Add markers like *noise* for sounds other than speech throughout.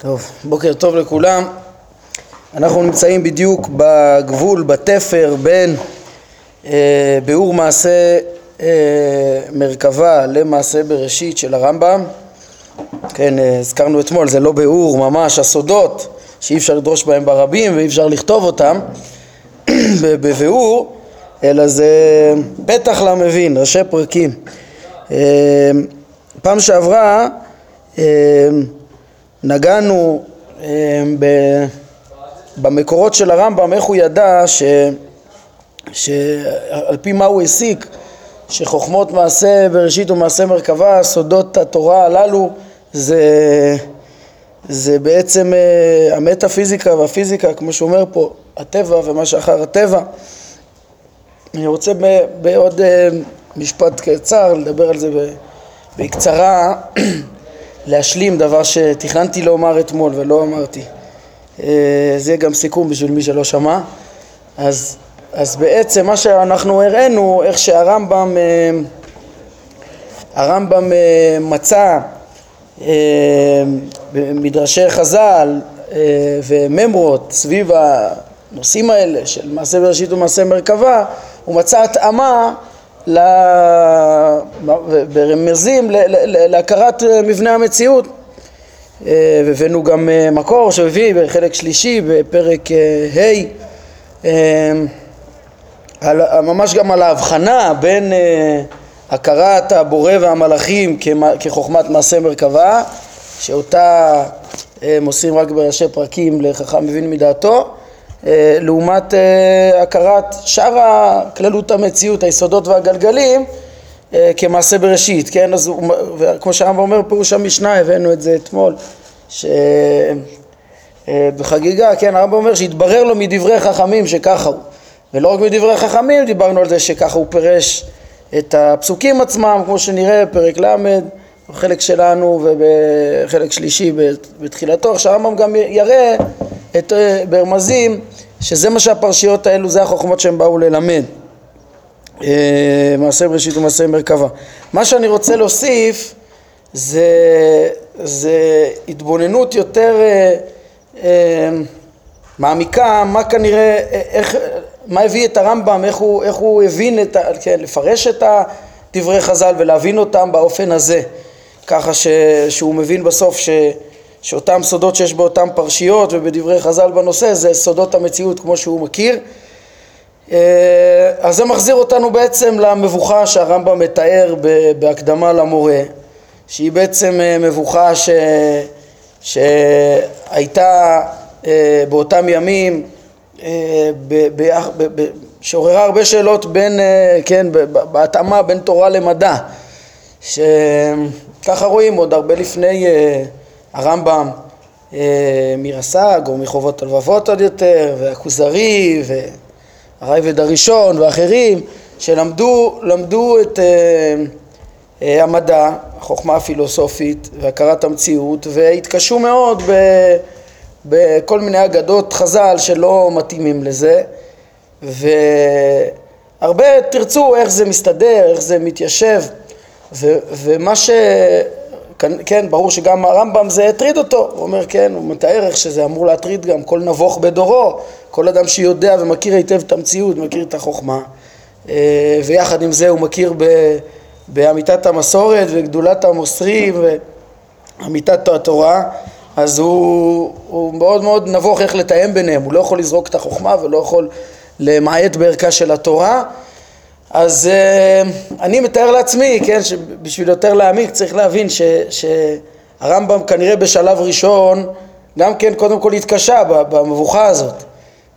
טוב, בוקר טוב לכולם. אנחנו נמצאים בדיוק בגבול, בתפר, בין אה, ביאור מעשה אה, מרכבה למעשה בראשית של הרמב"ם. כן, אה, הזכרנו אתמול, זה לא ביאור, ממש הסודות שאי אפשר לדרוש בהם ברבים ואי אפשר לכתוב אותם *clears throat* בביאור, אלא זה פתח למבין, ראשי פרקים. אה, פעם שעברה אה, נגענו אה, במקורות של הרמב"ם, איך הוא ידע ש... שעל פי מה הוא הסיק שחוכמות מעשה בראשית ומעשה מרכבה, סודות התורה הללו זה, זה בעצם uh, המטאפיזיקה והפיזיקה, כמו שהוא אומר פה, הטבע ומה שאחר הטבע. אני רוצה בעוד uh, משפט קצר לדבר על זה בקצרה להשלים דבר שתכננתי לומר אתמול ולא אמרתי. אה, זה גם סיכום בשביל מי שלא שמע. אז, אז בעצם מה שאנחנו הראינו, איך שהרמב"ם אה, הרמב"ם אה, מצא במדרשי חז"ל וממרות סביב הנושאים האלה של מעשה בראשית ומעשה מרכבה, הוא מצא התאמה ברמזים להכרת מבנה המציאות. והבאנו גם מקור שהביא בחלק שלישי בפרק ה' ממש גם על ההבחנה בין הכרת הבורא והמלאכים כחוכמת מעשה מרכבה שאותה מוסרים רק בראשי פרקים לחכם מבין מדעתו אה, לעומת אה, הכרת שאר הכללות המציאות, היסודות והגלגלים אה, כמעשה בראשית, כן? אז הוא, כמו שהרמב"ם אומר פירוש המשנה, הבאנו את זה אתמול, שבחגיגה, כן, הרמב"ם אומר שהתברר לו מדברי חכמים שככה הוא, ולא רק מדברי חכמים, דיברנו על זה שככה הוא פירש את הפסוקים עצמם, כמו שנראה בפרק ל', בחלק שלנו ובחלק שלישי בתחילתו, עכשיו הרמב"ם גם יראה את, אה, ברמזים שזה מה שהפרשיות האלו, זה החוכמות שהם באו ללמד. אה, מעשה בראשית ומעשה מרכבה. מה שאני רוצה להוסיף זה, זה התבוננות יותר אה, מעמיקה, מה כנראה, איך, מה הביא את הרמב"ם, איך הוא, איך הוא הבין, את, כן, לפרש את דברי חז"ל ולהבין אותם באופן הזה, ככה ש, שהוא מבין בסוף ש... שאותם סודות שיש באותן פרשיות ובדברי חז"ל בנושא זה סודות המציאות כמו שהוא מכיר. אה, אז זה מחזיר אותנו בעצם למבוכה שהרמב"ם מתאר בהקדמה למורה שהיא בעצם אה, מבוכה ש... שהייתה אה, באותם ימים שעוררה הרבה שאלות בין, כן, בהתאמה בין תורה למדע שככה רואים עוד הרבה לפני הרמב"ם אה, מרס"ג או מחובות הלבבות עוד יותר, והכוזרי והרייבד הראשון ואחרים שלמדו למדו את אה, אה, המדע, החוכמה הפילוסופית והכרת המציאות והתקשו מאוד ב, בכל מיני אגדות חז"ל שלא מתאימים לזה והרבה תרצו איך זה מסתדר, איך זה מתיישב ו, ומה ש... כן, ברור שגם הרמב"ם זה הטריד אותו, הוא אומר, כן, הוא מתאר איך שזה אמור להטריד גם כל נבוך בדורו, כל אדם שיודע ומכיר היטב את המציאות, מכיר את החוכמה, אה, ויחד עם זה הוא מכיר ב, באמיתת המסורת וגדולת המוסרים ואמיתת התורה, אז הוא, הוא מאוד מאוד נבוך איך לתאם ביניהם, הוא לא יכול לזרוק את החוכמה ולא יכול למעט בערכה של התורה אז uh, אני מתאר לעצמי, כן, שבשביל יותר להעמיק צריך להבין ש, שהרמב"ם כנראה בשלב ראשון גם כן קודם כל התקשה במבוכה הזאת,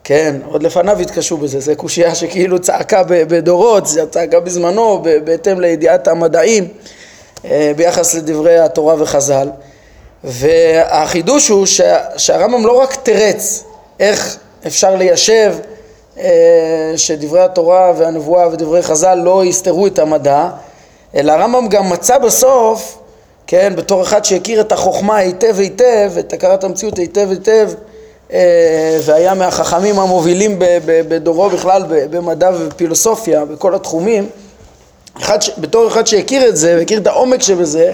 כן, עוד לפניו התקשו בזה, זה קושייה שכאילו צעקה בדורות, זה צעקה בזמנו בהתאם לידיעת המדעים uh, ביחס לדברי התורה וחז"ל. והחידוש הוא שה, שהרמב"ם לא רק תרץ איך אפשר ליישב אה, שדברי התורה והנבואה ודברי חז"ל לא יסתרו את המדע, אלא הרמב"ם גם מצא בסוף, כן, בתור אחד שהכיר את החוכמה היטב היטב, את הכרת המציאות היטב היטב, אה, והיה מהחכמים המובילים בדורו בכלל במדע ובפילוסופיה, בכל התחומים, אחד, בתור אחד שהכיר את זה והכיר את העומק שבזה,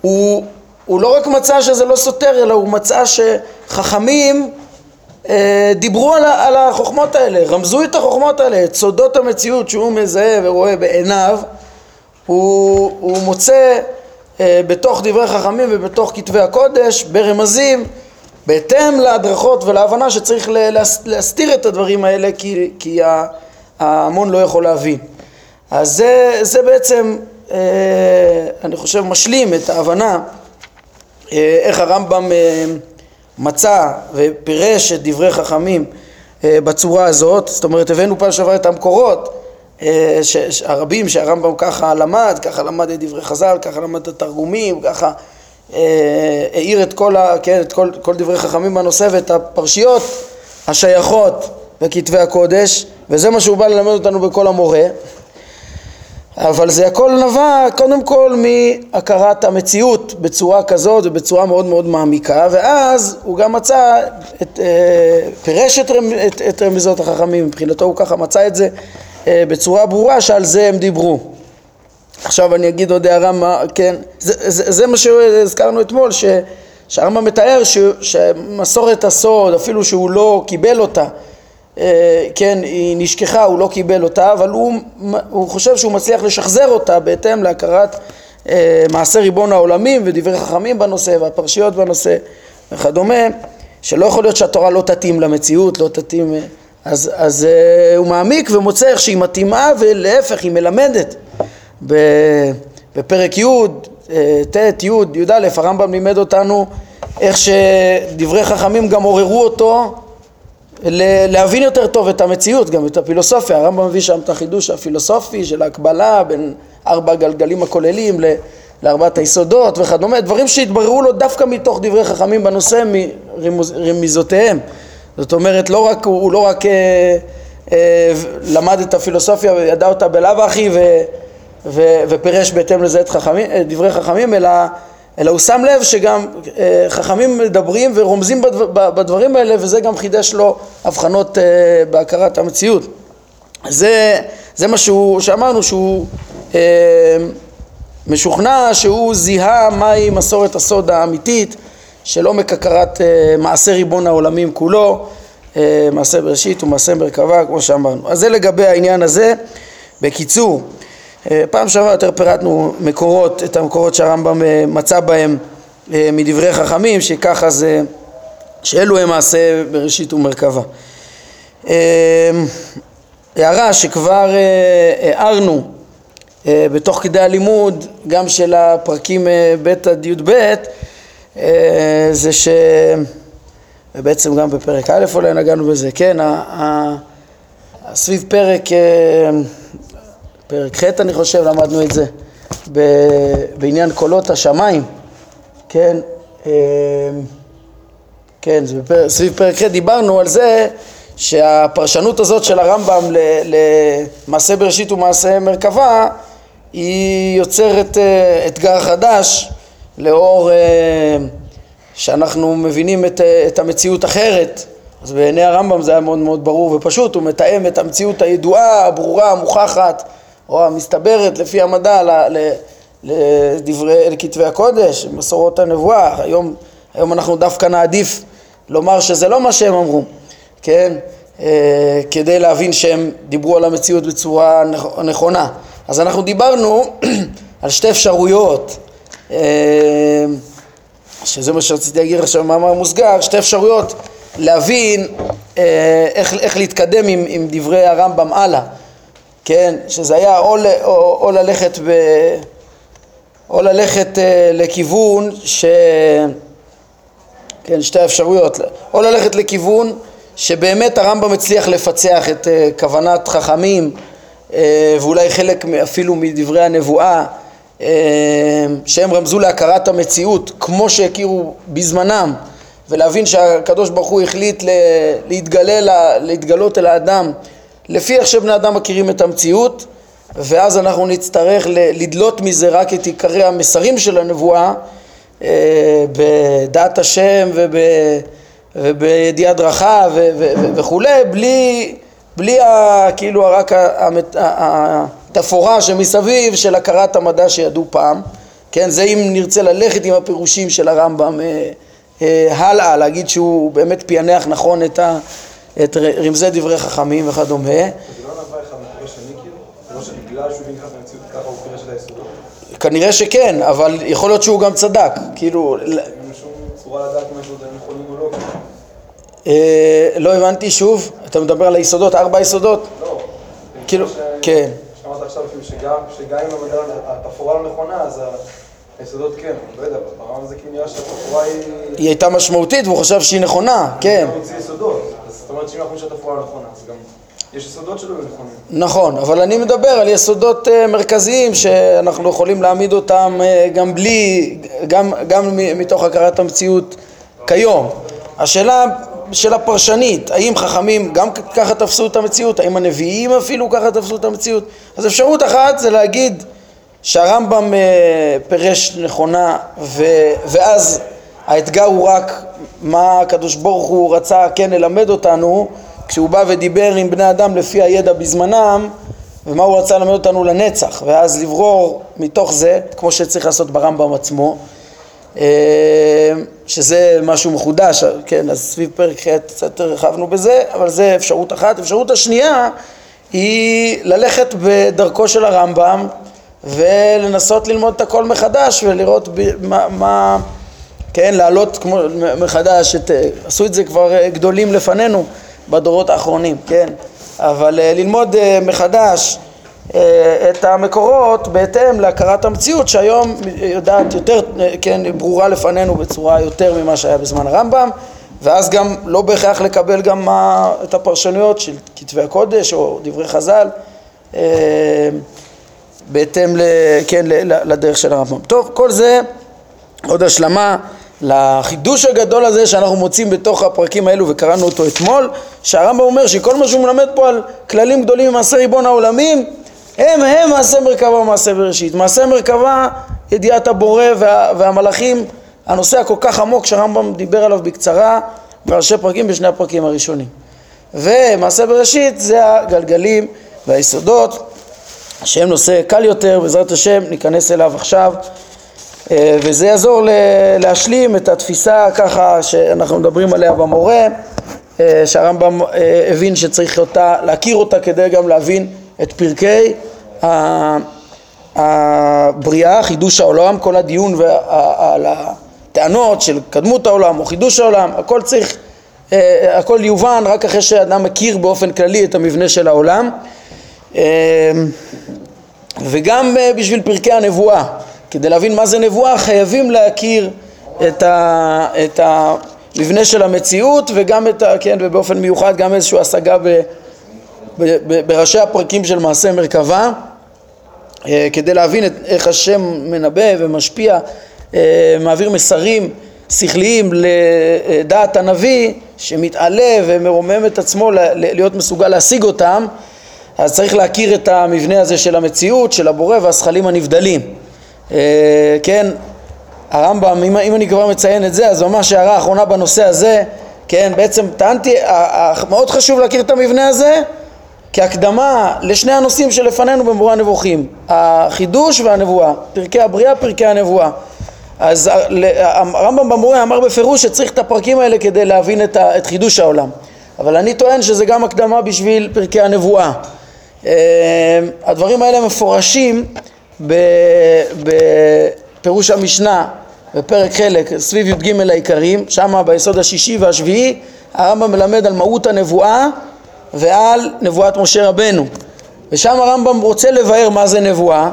הוא הוא לא רק מצא שזה לא סותר, אלא הוא מצא שחכמים אה, דיברו על, על החוכמות האלה, רמזו את החוכמות האלה, את סודות המציאות שהוא מזהה ורואה בעיניו, הוא, הוא מוצא אה, בתוך דברי חכמים ובתוך כתבי הקודש ברמזים בהתאם להדרכות ולהבנה שצריך להסתיר את הדברים האלה כי, כי ההמון לא יכול להבין. אז זה, זה בעצם, אה, אני חושב, משלים את ההבנה אה, איך הרמב"ם אה, מצא ופירש את דברי חכמים אה, בצורה הזאת, זאת אומרת הבאנו פעם שעברה את המקורות אה, הרבים שהרמב"ם ככה למד, ככה למד את דברי חז"ל, ככה למד את התרגומים, ככה אה, העיר את כל, ה, כן, את כל, כל דברי חכמים בנושא ואת הפרשיות השייכות בכתבי הקודש וזה מה שהוא בא ללמד אותנו בכל המורה אבל זה הכל נבע קודם כל מהכרת המציאות בצורה כזאת ובצורה מאוד מאוד מעמיקה ואז הוא גם מצא, את, אה, פירש את, את, את רמיזות החכמים מבחינתו הוא ככה מצא את זה אה, בצורה ברורה שעל זה הם דיברו. עכשיו אני אגיד עוד הערה מה, כן, זה, זה, זה מה שהזכרנו אתמול, שהרמב"ם מתאר ש, שמסורת הסוד, אפילו שהוא לא קיבל אותה, כן, היא נשכחה, הוא לא קיבל אותה, אבל הוא, הוא חושב שהוא מצליח לשחזר אותה בהתאם להכרת אה, מעשה ריבון העולמים ודברי חכמים בנושא והפרשיות בנושא וכדומה, שלא יכול להיות שהתורה לא תתאים למציאות, לא תתאים... אז, אז הוא מעמיק ומוצא איך שהיא מתאימה ולהפך היא מלמדת בפרק י', אה, ט', י', י"א, הרמב"ם לימד אותנו איך שדברי חכמים גם עוררו אותו להבין יותר טוב את המציאות, גם את הפילוסופיה. הרמב"ם מביא שם את החידוש הפילוסופי של ההקבלה בין ארבע הגלגלים הכוללים לארבעת היסודות וכדומה, דברים שהתבררו לו דווקא מתוך דברי חכמים בנושא מרמיזותיהם. זאת אומרת, לא רק, הוא לא רק אה, אה, למד את הפילוסופיה וידע אותה בלאו הכי ו, ופירש בהתאם לזה את חכמים, דברי חכמים, אלא, אלא הוא שם לב שגם אה, חכמים מדברים ורומזים בדבר, בדברים האלה וזה גם חידש לו הבחנות אה, בהכרת המציאות. זה, זה מה שהוא, שאמרנו שהוא אה, משוכנע שהוא זיהה מהי מסורת הסוד האמיתית של עומק הכרת מעשה ריבון העולמים כולו, מעשה בראשית ומעשה מרכבה כמו שאמרנו. אז זה לגבי העניין הזה. בקיצור, פעם שעברה יותר פירטנו מקורות, את המקורות שהרמב"ם אה, מצא בהם אה, מדברי חכמים, שככה זה, שאלו הם מעשה בראשית ומרכבה. הערה שכבר הערנו בתוך כדי הלימוד, גם של הפרקים ב' עד י"ב, זה ש... ובעצם גם בפרק א' אולי נגענו בזה, כן, סביב פרק פרק ח' אני חושב למדנו את זה, בעניין קולות השמיים, כן, אמ, כן, בפר... סביב פרק ח' דיברנו על זה שהפרשנות הזאת של הרמב"ם למעשה בראשית ומעשה מרכבה היא יוצרת אה, אתגר חדש לאור אה, שאנחנו מבינים את, אה, את המציאות אחרת. אז בעיני הרמב"ם זה היה מאוד מאוד ברור ופשוט, הוא מתאם את המציאות הידועה, הברורה, המוכחת או המסתברת לפי המדע לדברי, לכתבי הקודש, מסורות הנבואה, היום, היום אנחנו דווקא נעדיף לומר שזה לא מה שהם אמרו, כן? אה, כדי להבין שהם דיברו על המציאות בצורה נכונה. אז אנחנו דיברנו *clears throat* על שתי אפשרויות, אה, שזה מה שרציתי להגיד עכשיו במאמר מוסגר, שתי אפשרויות להבין אה, איך, איך להתקדם עם, עם דברי הרמב"ם הלאה. כן, שזה היה או, או, או ללכת, ב, או ללכת אה, לכיוון ש... כן, שתי אפשרויות, או ללכת לכיוון שבאמת הרמב"ם הצליח לפצח את אה, כוונת חכמים אה, ואולי חלק אפילו מדברי הנבואה אה, שהם רמזו להכרת המציאות כמו שהכירו בזמנם ולהבין שהקדוש ברוך הוא החליט להתגלל, להתגלות אל האדם לפי איך שבני אדם מכירים את המציאות ואז אנחנו נצטרך לדלות מזה רק את עיקרי המסרים של הנבואה אה, בדעת השם וב, ובידיעת דרכה וכולי בלי, בלי ה, כאילו רק התפאורה שמסביב של הכרת המדע שידעו פעם. כן, זה אם נרצה ללכת עם הפירושים של הרמב"ם אה, אה, הלאה, להגיד שהוא באמת פענח נכון את, ה, את רמזי דברי חכמים וכדומה. לא נבע מיקי? זה לא שבגלל שהוא הבין ככה במציאות ככה הוא פירש את היסודות? כנראה שכן, אבל יכול להיות שהוא גם צדק, כאילו, אין שום צורה לדעת אם היסודות הם נכונים או לא. אה, לא הבנתי שוב, אתה מדבר על היסודות, ארבע יסודות? לא. כאילו, כן. שאמרת עכשיו, כאילו, שגם אם התפאורה לא נכונה, אז היסודות כן. לא יודע, ברמה זה כאילו נראה שהתפאורה היא... היא הייתה משמעותית והוא חשב שהיא נכונה, כן, הוא הוציא יסודות. אומרת שאם אנחנו שהתפאורה לא נכונה, אז גם יש יסודות שלא היו נכונים. נכון, אבל אני מדבר על יסודות אה, מרכזיים שאנחנו יכולים להעמיד אותם אה, גם בלי, גם, גם מתוך הכרת המציאות כיום. השאלה, שאלה פרשנית, האם חכמים גם ככה תפסו את המציאות, האם הנביאים אפילו ככה תפסו את המציאות? אז אפשרות אחת זה להגיד שהרמב"ם אה, פירש נכונה ו, ואז האתגר הוא רק מה הקדוש ברוך הוא רצה כן ללמד אותנו כשהוא בא ודיבר עם בני אדם לפי הידע בזמנם ומה הוא רצה ללמד אותנו לנצח ואז לברור מתוך זה כמו שצריך לעשות ברמב"ם עצמו אה, שזה משהו מחודש, כן, אז סביב פרק ח' קצת הרחבנו בזה, אבל זה אפשרות אחת. אפשרות השנייה היא ללכת בדרכו של הרמב"ם ולנסות ללמוד את הכל מחדש ולראות מה, מה, כן, להעלות כמו מחדש, את, עשו את זה כבר אה, גדולים לפנינו בדורות האחרונים, כן, אבל אה, ללמוד אה, מחדש את המקורות בהתאם להכרת המציאות שהיום יודעת יותר, כן, ברורה לפנינו בצורה יותר ממה שהיה בזמן הרמב"ם ואז גם לא בהכרח לקבל גם מה, את הפרשנויות של כתבי הקודש או דברי חז"ל בהתאם ל, כן, לדרך של הרמב"ם. טוב, כל זה עוד השלמה לחידוש הגדול הזה שאנחנו מוצאים בתוך הפרקים האלו וקראנו אותו אתמול שהרמב"ם אומר שכל מה שהוא מלמד פה על כללים גדולים ממעשה ריבון העולמים הם הם מעשה מרכבה ומעשה בראשית. מעשה מרכבה ידיעת הבורא וה, והמלאכים הנושא הכל כך עמוק שהרמב"ם דיבר עליו בקצרה בראשי פרקים בשני הפרקים הראשונים. ומעשה בראשית זה הגלגלים והיסודות שהם נושא קל יותר, בעזרת השם ניכנס אליו עכשיו וזה יעזור להשלים את התפיסה ככה שאנחנו מדברים עליה במורה אה, שהרמב"ם אה, הבין שצריך אותה, להכיר אותה כדי גם להבין את פרקי הבריאה, חידוש העולם, כל הדיון על הטענות של קדמות העולם או חידוש העולם, הכל צריך, אה, הכל יובן רק אחרי שאדם מכיר באופן כללי את המבנה של העולם. אה, וגם אה, בשביל פרקי הנבואה, כדי להבין מה זה נבואה חייבים להכיר את, ה, את המבנה של המציאות וגם את ה... כן, ובאופן מיוחד גם איזושהי השגה ב, ב, ב, בראשי הפרקים של מעשה מרכבה אה, כדי להבין את, איך השם מנבא ומשפיע, אה, מעביר מסרים שכליים לדעת הנביא שמתעלה ומרומם את עצמו להיות מסוגל להשיג אותם אז צריך להכיר את המבנה הזה של המציאות, של הבורא והזכלים הנבדלים. אה, כן, הרמב"ם, אם, אם אני כבר מציין את זה, אז ממש הערה אחרונה בנושא הזה, כן, בעצם טענתי, מאוד חשוב להכיר את המבנה הזה כהקדמה לשני הנושאים שלפנינו במורה הנבוכים, החידוש והנבואה, פרקי הבריאה, פרקי הנבואה. אז ה- ל- הרמב"ם במורה אמר בפירוש שצריך את הפרקים האלה כדי להבין את, ה- את חידוש העולם. אבל אני טוען שזה גם הקדמה בשביל פרקי הנבואה. אה, הדברים האלה מפורשים בפירוש המשנה בפרק חלק סביב י"ג העיקרים, שם ביסוד השישי והשביעי הרמב"ם מלמד על מהות הנבואה ועל נבואת משה רבנו. ושם הרמב"ם רוצה לבאר מה זה נבואה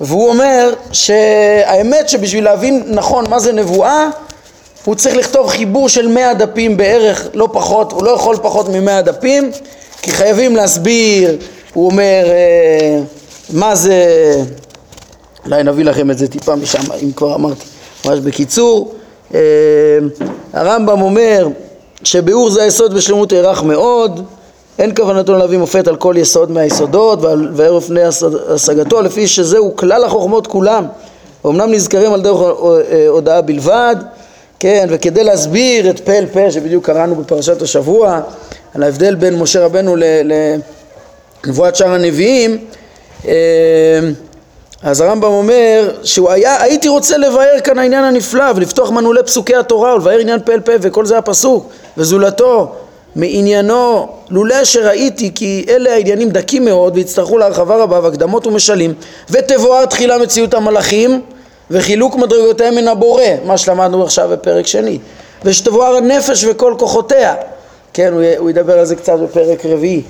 והוא אומר שהאמת שבשביל להבין נכון מה זה נבואה הוא צריך לכתוב חיבור של מאה דפים בערך, לא פחות, הוא לא יכול פחות ממאה דפים כי חייבים להסביר, הוא אומר אה, מה זה, אולי נביא לכם את זה טיפה משם אם כבר אמרתי, ממש בקיצור, אה, הרמב"ם אומר שביאור זה היסוד בשלמות ירח מאוד, אין כוונתו להביא מופת על כל יסוד מהיסודות וערב פני השגתו לפי שזהו כלל החוכמות כולם. אמנם נזכרים על דרך הודעה בלבד כן וכדי להסביר את פה אל פה שבדיוק קראנו בפרשת השבוע על ההבדל בין משה רבנו לנבואת שאר הנביאים אה, אז הרמב"ם אומר שהוא היה, הייתי רוצה לבאר כאן העניין הנפלא ולפתוח מנעולי פסוקי התורה ולבאר עניין פה אל פה וכל זה הפסוק וזולתו מעניינו לולא שראיתי כי אלה העניינים דקים מאוד ויצטרכו להרחבה רבה והקדמות ומשלים ותבואר תחילה מציאות המלאכים וחילוק מדרגותיהם מן הבורא מה שלמדנו עכשיו בפרק שני ושתבואר הנפש וכל כוחותיה. כן הוא, ידבר על זה קצת בפרק רביעי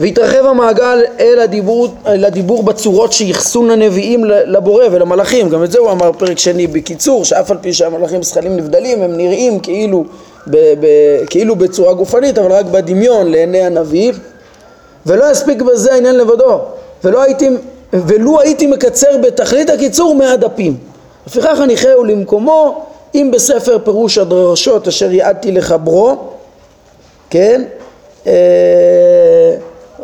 והתרחב המעגל אל הדיבור, אל הדיבור בצורות שיחסון הנביאים לבורא ולמלאכים. גם את זה הוא אמר בפרק שני בקיצור שאף על פי שהמלאכים זכלים נבדלים הם נראים כאילו, ב, ב, כאילו בצורה גופנית אבל רק בדמיון לעיני הנביא. ולא יספיק בזה העניין לבדו. ולא הייתי, ולו הייתי מקצר בתכלית הקיצור מאה דפים לפיכך הניחהו למקומו אם בספר פירוש הדרשות אשר יעדתי לחברו כן? אה,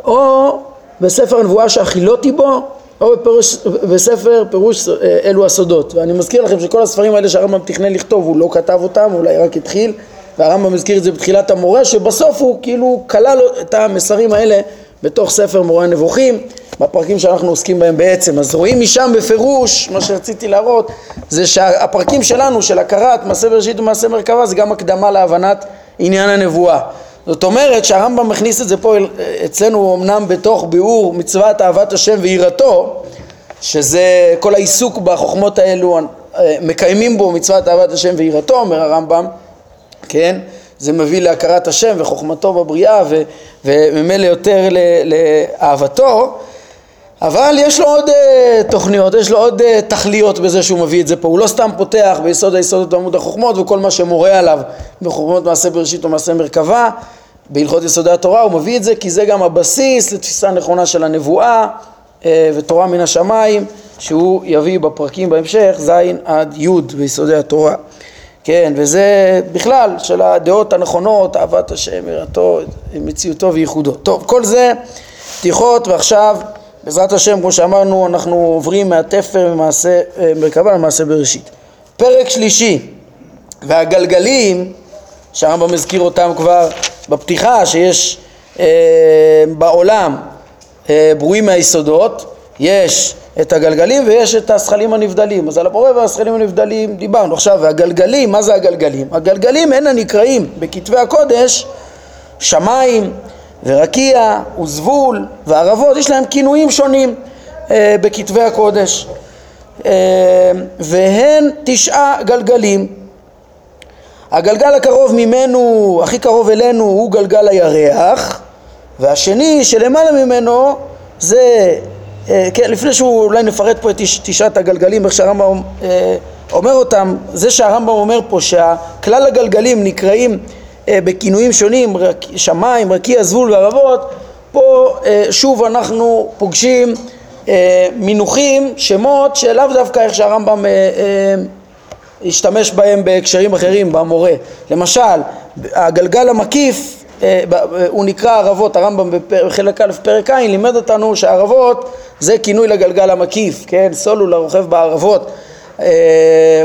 או בספר הנבואה שהחילותי בו, או בפירוש, בספר פירוש אה, אלו הסודות. ואני מזכיר לכם שכל הספרים האלה שהרמב"ם תכנן לכתוב, הוא לא כתב אותם, אולי רק התחיל, והרמב"ם הזכיר את זה בתחילת המורה, שבסוף הוא כאילו כלל את המסרים האלה בתוך ספר מורה הנבוכים, בפרקים שאנחנו עוסקים בהם בעצם. אז רואים משם בפירוש, מה שרציתי להראות, זה שהפרקים שלנו, של הכרת מעשה בראשית ומעשה מרכבה, זה גם הקדמה להבנת עניין הנבואה. זאת אומרת שהרמב"ם מכניס את זה פה אצלנו אמנם בתוך ביאור מצוות אהבת השם ויראתו שזה כל העיסוק בחוכמות האלו אה, מקיימים בו מצוות אהבת השם ויראתו אומר הרמב"ם כן? זה מביא להכרת השם וחוכמתו בבריאה וממילא יותר לאהבתו אבל יש לו עוד uh, תוכניות, יש לו עוד uh, תכליות בזה שהוא מביא את זה פה. הוא לא סתם פותח ביסוד היסודות בעמוד החוכמות וכל מה שמורה עליו בחוכמות מעשה בראשית או מעשה מרכבה, בהלכות יסודי התורה, הוא מביא את זה כי זה גם הבסיס לתפיסה נכונה של הנבואה uh, ותורה מן השמיים, שהוא יביא בפרקים בהמשך, ז' עד י' ביסודי התורה. כן, וזה בכלל של הדעות הנכונות, אהבת השם, יראתו, מציאותו וייחודו. טוב, כל זה פתיחות ועכשיו בעזרת השם, כמו שאמרנו, אנחנו עוברים מהתפר ממעשה אה, מרכבה למעשה בראשית. פרק שלישי, והגלגלים, שהרמב"ם הזכיר אותם כבר בפתיחה, שיש אה, בעולם אה, ברואים מהיסודות, יש את הגלגלים ויש את הזכלים הנבדלים. אז על הבורא והזכלים הנבדלים דיברנו. עכשיו, והגלגלים, מה זה הגלגלים? הגלגלים הן הנקראים בכתבי הקודש שמיים, ורקיע וזבול וערבות, יש להם כינויים שונים אה, בכתבי הקודש. אה, והן תשעה גלגלים. הגלגל הקרוב ממנו, הכי קרוב אלינו הוא גלגל הירח והשני שלמעלה ממנו זה, אה, כן, לפני שהוא אולי נפרט פה את תש, תשעת הגלגלים איך שהרמב"ם אה, אומר אותם, זה שהרמב"ם אומר פה שהכלל הגלגלים נקראים בכינויים שונים, שמיים, רקיע, זבול וערבות, פה אה, שוב אנחנו פוגשים אה, מינוחים, שמות שלאו דווקא איך שהרמב"ם השתמש בהם בהקשרים אחרים במורה. למשל, הגלגל המקיף הוא נקרא ערבות, הרמב"ם בחלק א' פרק ע' לימד אותנו שערבות זה כינוי לגלגל המקיף, כן? סולול הרוכב בערבות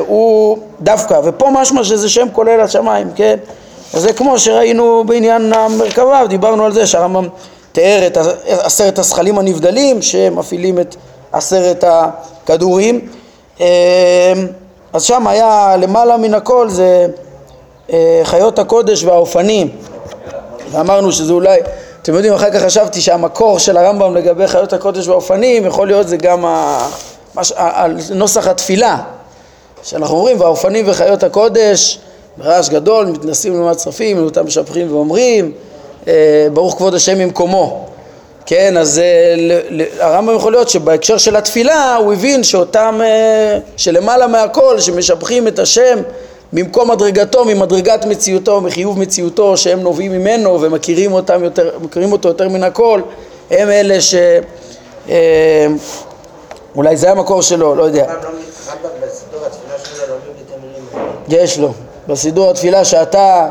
הוא דווקא, ופה משמע שזה שם כולל השמיים, כן? זה כמו שראינו בעניין המרכבה, דיברנו על זה שהרמב"ם תיאר את עשרת הזכלים הנבדלים שמפעילים את עשרת הכדורים. אמ, אז שם היה למעלה מן הכל זה אה, חיות הקודש והאופנים. ואמרנו שזה אולי, אתם יודעים אחר כך חשבתי שהמקור של הרמב"ם לגבי חיות הקודש והאופנים יכול להיות זה גם נוסח התפילה שאנחנו אומרים והאופנים וחיות הקודש ברעש גדול, מתנסים לעומת צרפים, אותם משבחים ואומרים, אה, ברוך כבוד השם ממקומו. כן, אז אה, הרמב"ם יכול להיות שבהקשר של התפילה הוא הבין שאותם, אה, שלמעלה מהכל, שמשבחים את השם ממקום מדרגתו, ממדרגת מציאותו, מחיוב מציאותו, שהם נובעים ממנו ומכירים אותם יותר, מכירים אותו יותר מן הכל, הם אלה ש... אולי זה המקור שלו, לא יודע. יש לו. בסידור התפילה שאתה,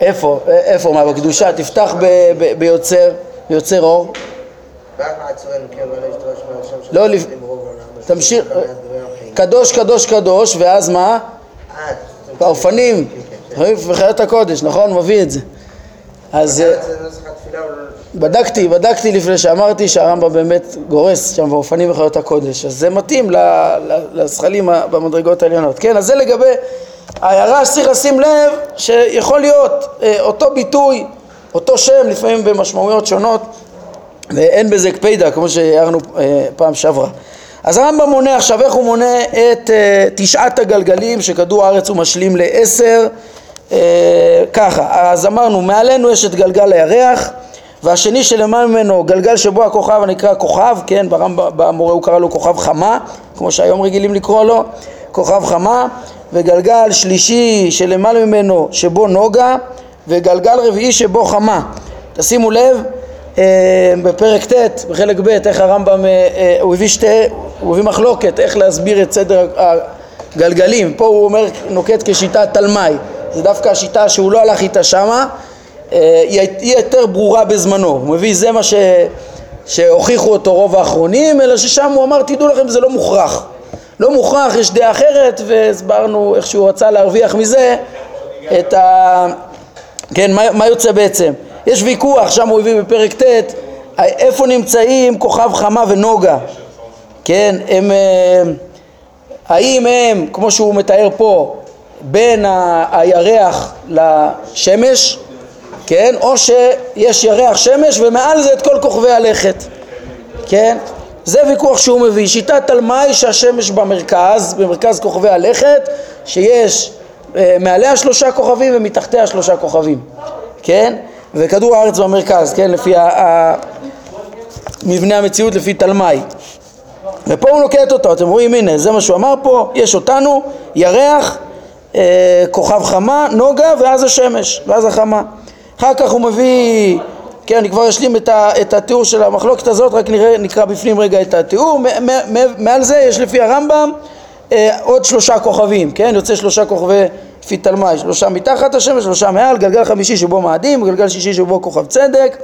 איפה, איפה, מה, בקדושה, תפתח ב, ב, ביוצר, ביוצר אור. לא, תמשיך, קדוש, קדוש, קדוש, ואז מה? באופנים, וחיות הקודש, נכון? מביא את זה. אז אה, בדקתי, בדקתי לפני שאמרתי שהרמב"ם באמת גורס שם באופנים וחיות הקודש, אז זה מתאים לזכלים במדרגות העליונות. כן, אז זה לגבי ההערה שצריך לשים לב שיכול להיות אה, אותו ביטוי, אותו שם, לפעמים במשמעויות שונות, ואין בזה קפידה, כמו שהערנו אה, פעם שעברה. אז הרמב"ם מונה עכשיו, איך הוא מונה את אה, תשעת הגלגלים שכדור הארץ הוא משלים לעשר? ככה, אז אמרנו, מעלינו יש את גלגל הירח, והשני שלמעלה ממנו גלגל שבו הכוכב הנקרא כוכב, כן, ברמב"ם, במורה הוא קרא לו כוכב חמה, כמו שהיום רגילים לקרוא לו, כוכב חמה, וגלגל שלישי שלמעלה ממנו שבו נוגה, וגלגל רביעי שבו חמה. תשימו לב, אה, בפרק ט', בחלק ב', איך הרמב"ם, אה, אה, הוא הביא שתי, הוא הביא מחלוקת, איך להסביר את סדר הגלגלים. פה הוא אומר, נוקט כשיטת תלמי. זה דווקא השיטה שהוא לא הלך איתה שמה, היא יותר ברורה בזמנו. הוא מביא, זה מה ש, שהוכיחו אותו רוב האחרונים, אלא ששם הוא אמר, תדעו לכם, זה לא מוכרח. לא מוכרח, יש דעה אחרת, והסברנו איך שהוא רצה להרוויח מזה את ה... כן, מה, מה יוצא בעצם? יש ויכוח, שם הוא הביא בפרק ט', איפה נמצאים כוכב חמה ונוגה, כן, הם, אה, האם הם, כמו שהוא מתאר פה, בין הירח לשמש, כן, או שיש ירח שמש ומעל זה את כל כוכבי הלכת, כן, זה ויכוח שהוא מביא, שיטת תלמי שהשמש במרכז, במרכז כוכבי הלכת, שיש אה, מעליה שלושה כוכבים ומתחתיה שלושה כוכבים, כן? וכדור הארץ במרכז, כן? לפי ה- ה- מבנה המציאות לפי תלמי. ופה הוא נוקט אותו, אתם רואים, הנה, זה מה שהוא אמר פה, יש אותנו, ירח, אה, כוכב חמה, נוגה, ואז השמש, ואז החמה. אחר כך הוא מביא, כן, אני כבר אשלים את, ה, את התיאור של המחלוקת הזאת, רק נראה, נקרא בפנים רגע את התיאור. מעל זה יש לפי הרמב"ם אה, עוד שלושה כוכבים, כן? יוצא שלושה כוכבי לפי תלמי, שלושה מתחת השמש, שלושה מעל, גלגל חמישי שבו מאדים, גלגל שישי שבו כוכב צדק,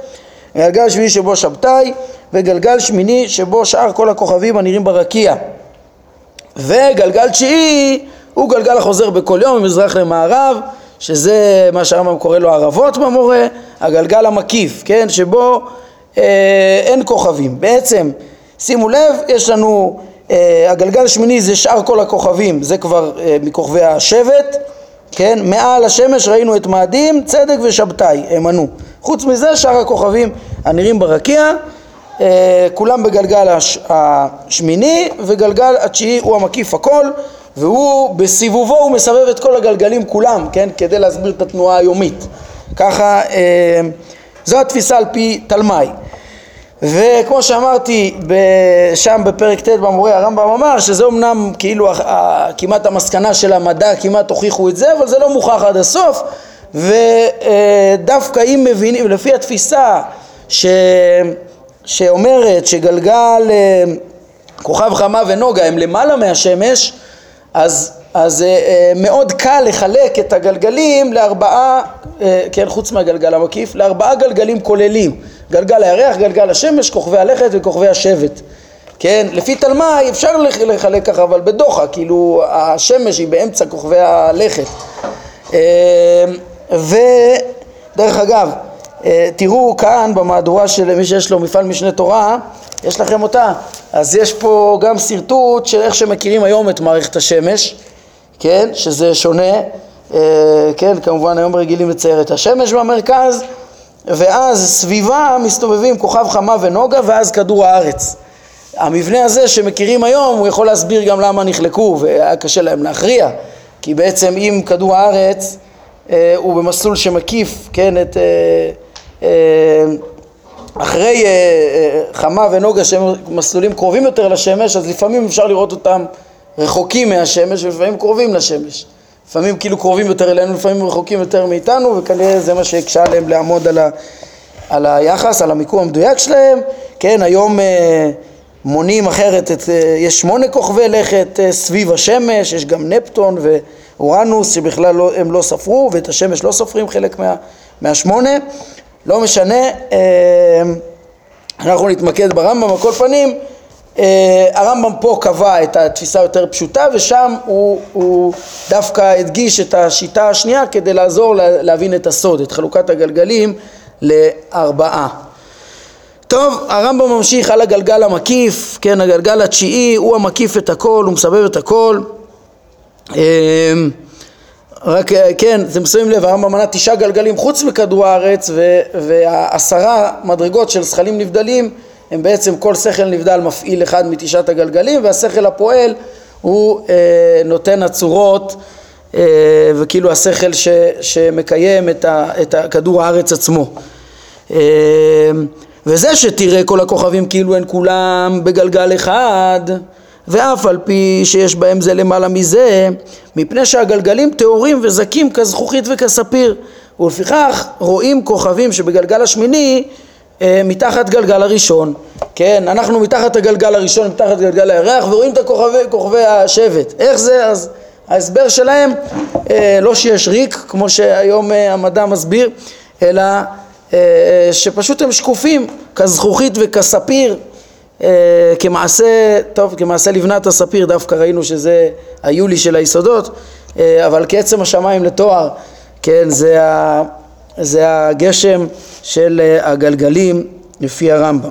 גלגל שביעי שבו שבתאי, וגלגל שמיני שבו שאר כל הכוכבים הנראים ברקיע. וגלגל תשיעי הוא גלגל החוזר בכל יום ממזרח למערב, שזה מה שהרמב"ם קורא לו ערבות במורה, הגלגל המקיף, כן, שבו אה, אין כוכבים. בעצם, שימו לב, יש לנו, אה, הגלגל השמיני זה שאר כל הכוכבים, זה כבר אה, מכוכבי השבט, כן, מעל השמש ראינו את מאדים, צדק ושבתאי, הם ענו. חוץ מזה, שאר הכוכבים הנראים ברקיע, אה, כולם בגלגל הש, השמיני, וגלגל התשיעי הוא המקיף הכל, והוא בסיבובו הוא מסבב את כל הגלגלים כולם, כן, כדי להסביר את התנועה היומית. ככה, אה, זו התפיסה על פי תלמי. וכמו שאמרתי, שם בפרק ט' במורה הרמב"ם אמר שזה אמנם כאילו כמעט המסקנה של המדע, כמעט הוכיחו את זה, אבל זה לא מוכח עד הסוף, ודווקא אם מבינים, לפי התפיסה ש... שאומרת שגלגל אה, כוכב חמה ונוגה הם למעלה מהשמש, אז, אז אה, אה, מאוד קל לחלק את הגלגלים לארבעה, אה, כן, חוץ מהגלגל המקיף, לארבעה גלגלים כוללים. גלגל הירח, גלגל השמש, כוכבי הלכת וכוכבי השבט. כן, לפי תלמי אפשר לח- לחלק ככה, אבל בדוחה, כאילו השמש היא באמצע כוכבי הלכת. אה, ודרך אגב, תראו כאן במהדורה של מי שיש לו מפעל משנה תורה, יש לכם אותה, אז יש פה גם שרטוט של איך שמכירים היום את מערכת השמש, כן, שזה שונה, אה, כן, כמובן היום רגילים לצייר את השמש במרכז, ואז סביבה מסתובבים כוכב חמה ונוגה ואז כדור הארץ. המבנה הזה שמכירים היום, הוא יכול להסביר גם למה נחלקו והיה קשה להם להכריע, כי בעצם אם כדור הארץ אה, הוא במסלול שמקיף, כן, את... אה, אה, אחרי אה, אה, חמה ונוגה שהם מסלולים קרובים יותר לשמש, אז לפעמים אפשר לראות אותם רחוקים מהשמש ולפעמים קרובים לשמש. לפעמים כאילו קרובים יותר אלינו, לפעמים רחוקים יותר מאיתנו, וכנראה זה מה שהקשה עליהם לעמוד על, ה, על היחס, על המיקום המדויק שלהם. כן, היום אה, מונים אחרת, את, אה, יש שמונה כוכבי לכת אה, סביב השמש, יש גם נפטון ואורנוס שבכלל לא, הם לא ספרו, ואת השמש לא סופרים חלק מה, מהשמונה. לא משנה, אה, אנחנו נתמקד ברמב"ם, על כל פנים, אה, הרמב"ם פה קבע את התפיסה היותר פשוטה ושם הוא, הוא דווקא הדגיש את השיטה השנייה כדי לעזור להבין את הסוד, את חלוקת הגלגלים לארבעה. טוב, הרמב"ם ממשיך על הגלגל המקיף, כן, הגלגל התשיעי הוא המקיף את הכל, הוא מסבב את הכל. רק כן, אתם שמים לב, הרמב"ם מנה תשעה גלגלים חוץ מכדור הארץ ועשרה מדרגות של זכלים נבדלים הם בעצם כל שכל נבדל מפעיל אחד מתשעת הגלגלים והשכל הפועל הוא אה, נותן הצורות אה, וכאילו השכל ש, שמקיים את, ה, את כדור הארץ עצמו. אה, וזה שתראה כל הכוכבים כאילו הם כולם בגלגל אחד ואף על פי שיש בהם זה למעלה מזה מפני שהגלגלים טהורים וזכים כזכוכית וכספיר. ולפיכך רואים כוכבים שבגלגל השמיני אה, מתחת גלגל הראשון, כן, אנחנו מתחת הגלגל הראשון, מתחת גלגל הירח ורואים את הכוכבי, כוכבי השבט, איך זה? אז ההסבר שלהם, אה, לא שיש ריק כמו שהיום אה, המדע מסביר, אלא שפשוט הם שקופים כזכוכית וכספיר כמעשה, טוב, כמעשה לבנת הספיר דווקא ראינו שזה היולי של היסודות, אבל כעצם השמיים לתואר, כן, זה, ה, זה הגשם של אה, הגלגלים לפי הרמב"ם.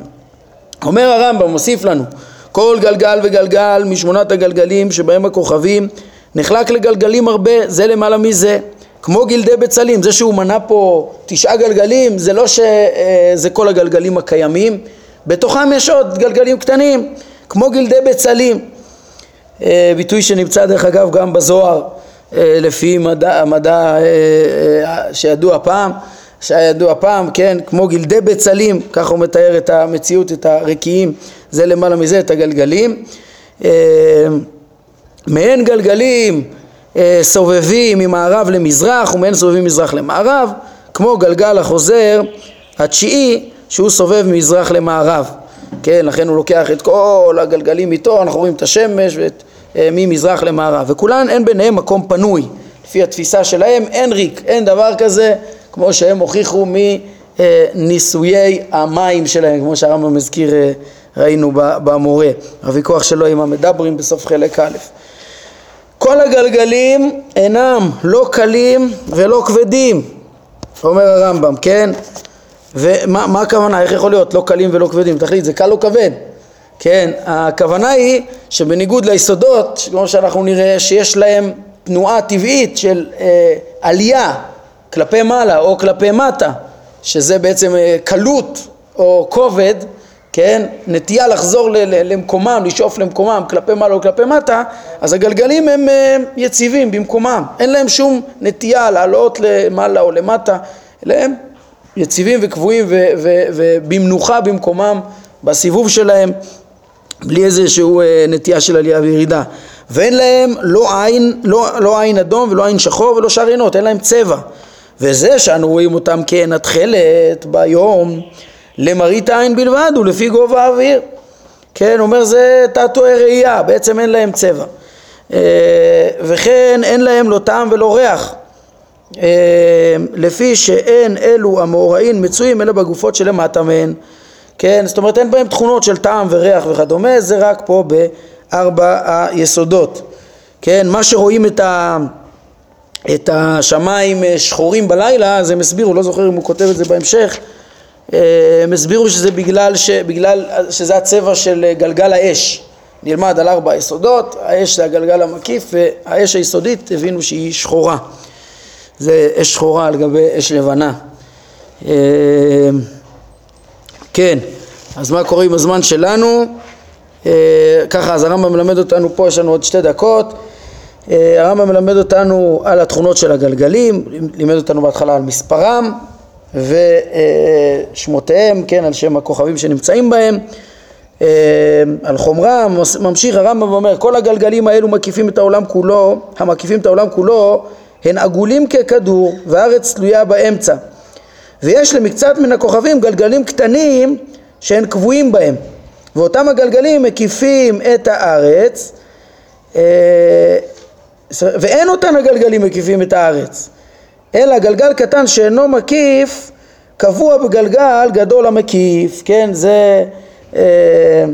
אומר הרמב"ם, מוסיף לנו, כל גלגל וגלגל משמונת הגלגלים שבהם הכוכבים נחלק לגלגלים הרבה, זה למעלה מזה. כמו גלדי בצלים, זה שהוא מנה פה תשעה גלגלים, זה לא שזה אה, כל הגלגלים הקיימים, בתוכם יש עוד גלגלים קטנים, כמו גלדי בצלים. אה, ביטוי שנמצא דרך אגב גם בזוהר, לפי מדע, המדע שידוע פעם, שהיה ידוע פעם, כן, כמו גלדי בצלים, ככה הוא מתאר את המציאות, את הרקיעים, זה למעלה מזה, את הגלגלים. אה, מעין גלגלים אה, סובבים ממערב למזרח ומעין סובבים מזרח למערב, כמו גלגל החוזר התשיעי שהוא סובב ממזרח למערב, כן, לכן הוא לוקח את כל הגלגלים איתו, אנחנו רואים את השמש ואת, אה, ממזרח למערב, וכולן אין ביניהם מקום פנוי, לפי התפיסה שלהם אין ריק, אין דבר כזה כמו שהם הוכיחו מניסויי המים שלהם, כמו שהרמב"ם מזכיר, אה, ראינו במורה, הוויכוח שלו עם המדברים בסוף חלק א'. כל הגלגלים אינם לא קלים ולא כבדים, אומר הרמב"ם, כן? ומה הכוונה, איך יכול להיות? לא קלים ולא כבדים? תחליט, זה קל או כבד? כן, הכוונה היא שבניגוד ליסודות, כמו שאנחנו נראה, שיש להם תנועה טבעית של אה, עלייה כלפי מעלה או כלפי מטה, שזה בעצם אה, קלות או כובד, כן, נטייה לחזור למקומם, לשאוף למקומם, כלפי מעלה או כלפי מטה, אז הגלגלים הם אה, יציבים במקומם, אין להם שום נטייה לעלות למעלה או למטה, אלא הם יציבים וקבועים ובמנוחה במקומם, בסיבוב שלהם, בלי איזושהי אה, נטייה של עלייה וירידה. ואין להם לא עין, לא, לא עין אדום ולא עין שחור ולא שאר עינות, אין להם צבע. וזה שאנו רואים אותם כעין התכלת ביום למראית עין בלבד ולפי גובה האוויר. כן, אומר זה תעתועי ראייה, בעצם אין להם צבע. אה, וכן אין להם לא טעם ולא ריח. אה, לפי שאין אלו המאורעים מצויים אלא בגופות שלמטה מהן. כן, זאת אומרת אין בהם תכונות של טעם וריח וכדומה, זה רק פה בארבע היסודות. כן, מה שרואים את ה... את השמיים אה, שחורים בלילה, אז הם הסבירו, לא זוכר אם הוא כותב את זה בהמשך, אה, הם הסבירו שזה בגלל, ש, בגלל שזה הצבע של גלגל האש. נלמד על ארבע יסודות, האש זה הגלגל המקיף והאש היסודית הבינו שהיא שחורה. זה אש שחורה על גבי אש לבנה. כן, אז מה קורה עם הזמן שלנו? ככה, אז הרמב"ם מלמד אותנו פה, יש לנו עוד שתי דקות. אה, הרמב"ם מלמד אותנו על התכונות של הגלגלים, לימד אותנו בהתחלה על מספרם ושמותיהם, כן, על שם הכוכבים שנמצאים בהם, אה, על חומרם, ממשיך הרמב"ם ואומר כל הגלגלים האלו מקיפים את העולם כולו, המקיפים את העולם כולו הן עגולים ככדור והארץ תלויה באמצע. ויש למקצת מן הכוכבים גלגלים קטנים שהן קבועים בהם. ואותם הגלגלים מקיפים את הארץ אה, ואין אותן הגלגלים מקיפים את הארץ, אלא גלגל קטן שאינו מקיף קבוע בגלגל גדול המקיף, כן, זה אה,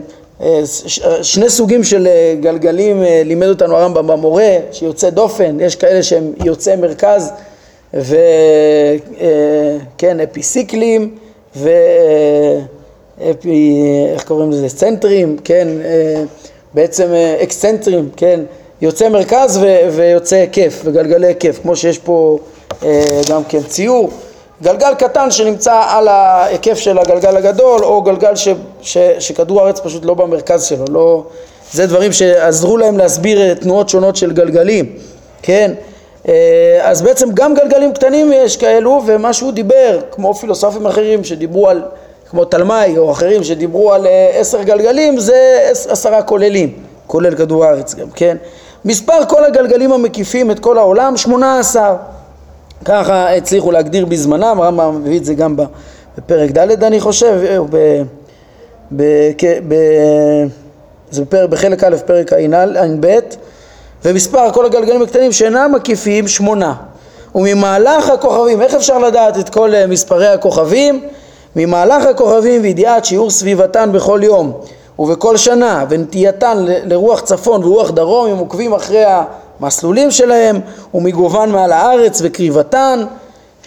שני סוגים של אה, גלגלים אה, לימד אותנו הרמב"ם במורה, שיוצא דופן, יש כאלה שהם יוצאי מרכז וכן, אפיסיקלים ואפי, איך קוראים לזה, צנטרים, כן, בעצם אקסצנטרים, כן, יוצא מרכז ו, ויוצא היקף וגלגלי היקף, כמו שיש פה גם כן ציור גלגל קטן שנמצא על ההיקף של הגלגל הגדול, או גלגל ש, ש, שכדור הארץ פשוט לא במרכז שלו, לא... זה דברים שעזרו להם להסביר תנועות שונות של גלגלים, כן? אה, אז בעצם גם גלגלים קטנים יש כאלו, ומה שהוא דיבר, כמו פילוסופים אחרים שדיברו על, כמו תלמי או אחרים שדיברו על אה, עשר גלגלים, זה עשרה כוללים, כולל כדור הארץ גם, כן? מספר כל הגלגלים המקיפים את כל העולם, שמונה עשר. ככה הצליחו להגדיר בזמנם, הרמב"ם מביא את זה גם בפרק ד' אני חושב, או ב... ב, ב זה בפרק, בחלק א', פרק ע"ב, ומספר כל הגלגלים הקטנים שאינם מקיפים שמונה. וממהלך הכוכבים, איך אפשר לדעת את כל אה, מספרי הכוכבים? ממהלך הכוכבים וידיעת שיעור סביבתן בכל יום ובכל שנה ונטייתן לרוח צפון ורוח דרום הם עוקבים אחרי המסלולים שלהם ומגובן מעל הארץ וקריבתן.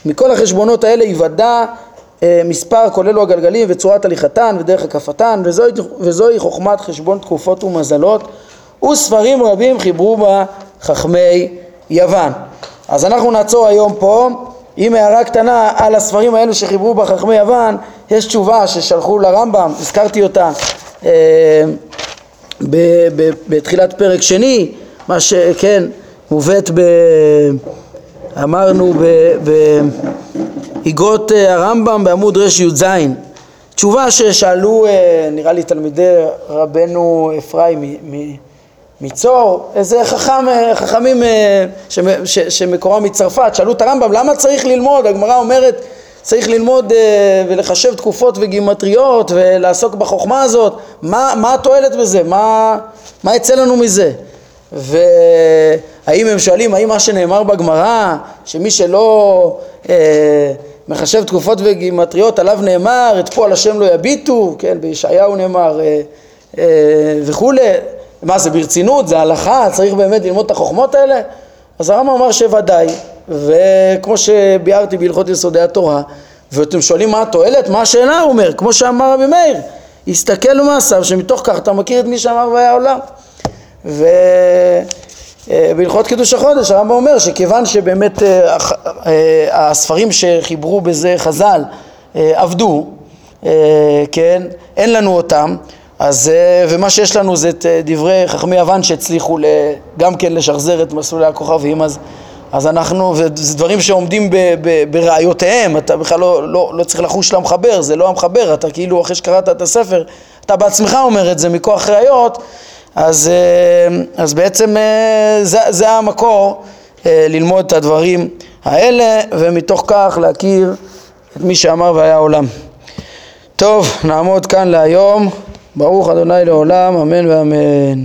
מכל החשבונות האלה יוודע אה, מספר כולל הגלגלים וצורת הליכתן ודרך הקפתן וזוהי, וזוהי חוכמת חשבון תקופות ומזלות וספרים רבים חיברו בה חכמי יוון. אז אנחנו נעצור היום פה. עם הערה קטנה על הספרים האלו שחיברו בה חכמי יוון יש תשובה ששלחו לרמב"ם, הזכרתי אותה אה, בתחילת פרק שני מה שכן מובאת ב... אמרנו באגרות אה, הרמב"ם בעמוד רי"ז תשובה ששאלו אה, נראה לי תלמידי רבנו אפרים מצור, איזה חכם, אה, חכמים שמקורם מצרפת, שאלו את הרמב"ם למה צריך ללמוד, הגמרא אומרת צריך ללמוד ולחשב תקופות וגימטריות ולעסוק בחוכמה הזאת, מה, מה התועלת בזה, מה, מה יצא לנו מזה? והאם הם שואלים האם מה שנאמר בגמרא שמי שלא אה, מחשב תקופות וגימטריות עליו נאמר את פועל השם לא יביטו כן בישעיהו נאמר אה, אה, וכולי. מה זה ברצינות? זה הלכה? צריך באמת ללמוד את החוכמות האלה? אז הרמב"ם אמר שוודאי וכמו שביארתי בהלכות יסודי התורה ואתם שואלים מה התועלת? מה השאלה? הוא אומר כמו שאמר רבי מאיר הסתכל במעשיו שמתוך כך אתה מכיר את מי שאמר והיה עולם ובהלכות קידוש החודש הרמב"ם אומר שכיוון שבאמת אה, אה, הספרים שחיברו בזה חז"ל אה, עבדו, כן, אין לנו אותם, אז, ומה שיש לנו זה את דברי חכמי יוון שהצליחו גם כן לשחזר את מסלולי הכוכבים, אז, אז אנחנו, וזה דברים שעומדים בראיותיהם, אתה בכלל לא, לא, לא צריך לחוש למחבר, זה לא המחבר, אתה כאילו אחרי שקראת את הספר, אתה בעצמך אומר את זה מכוח ראיות אז, אה, אז בעצם אה, זה, זה המקור אה, ללמוד את הדברים האלה ומתוך כך להכיר את מי שאמר והיה עולם. טוב, נעמוד כאן להיום. ברוך אדוני לעולם, אמן ואמן.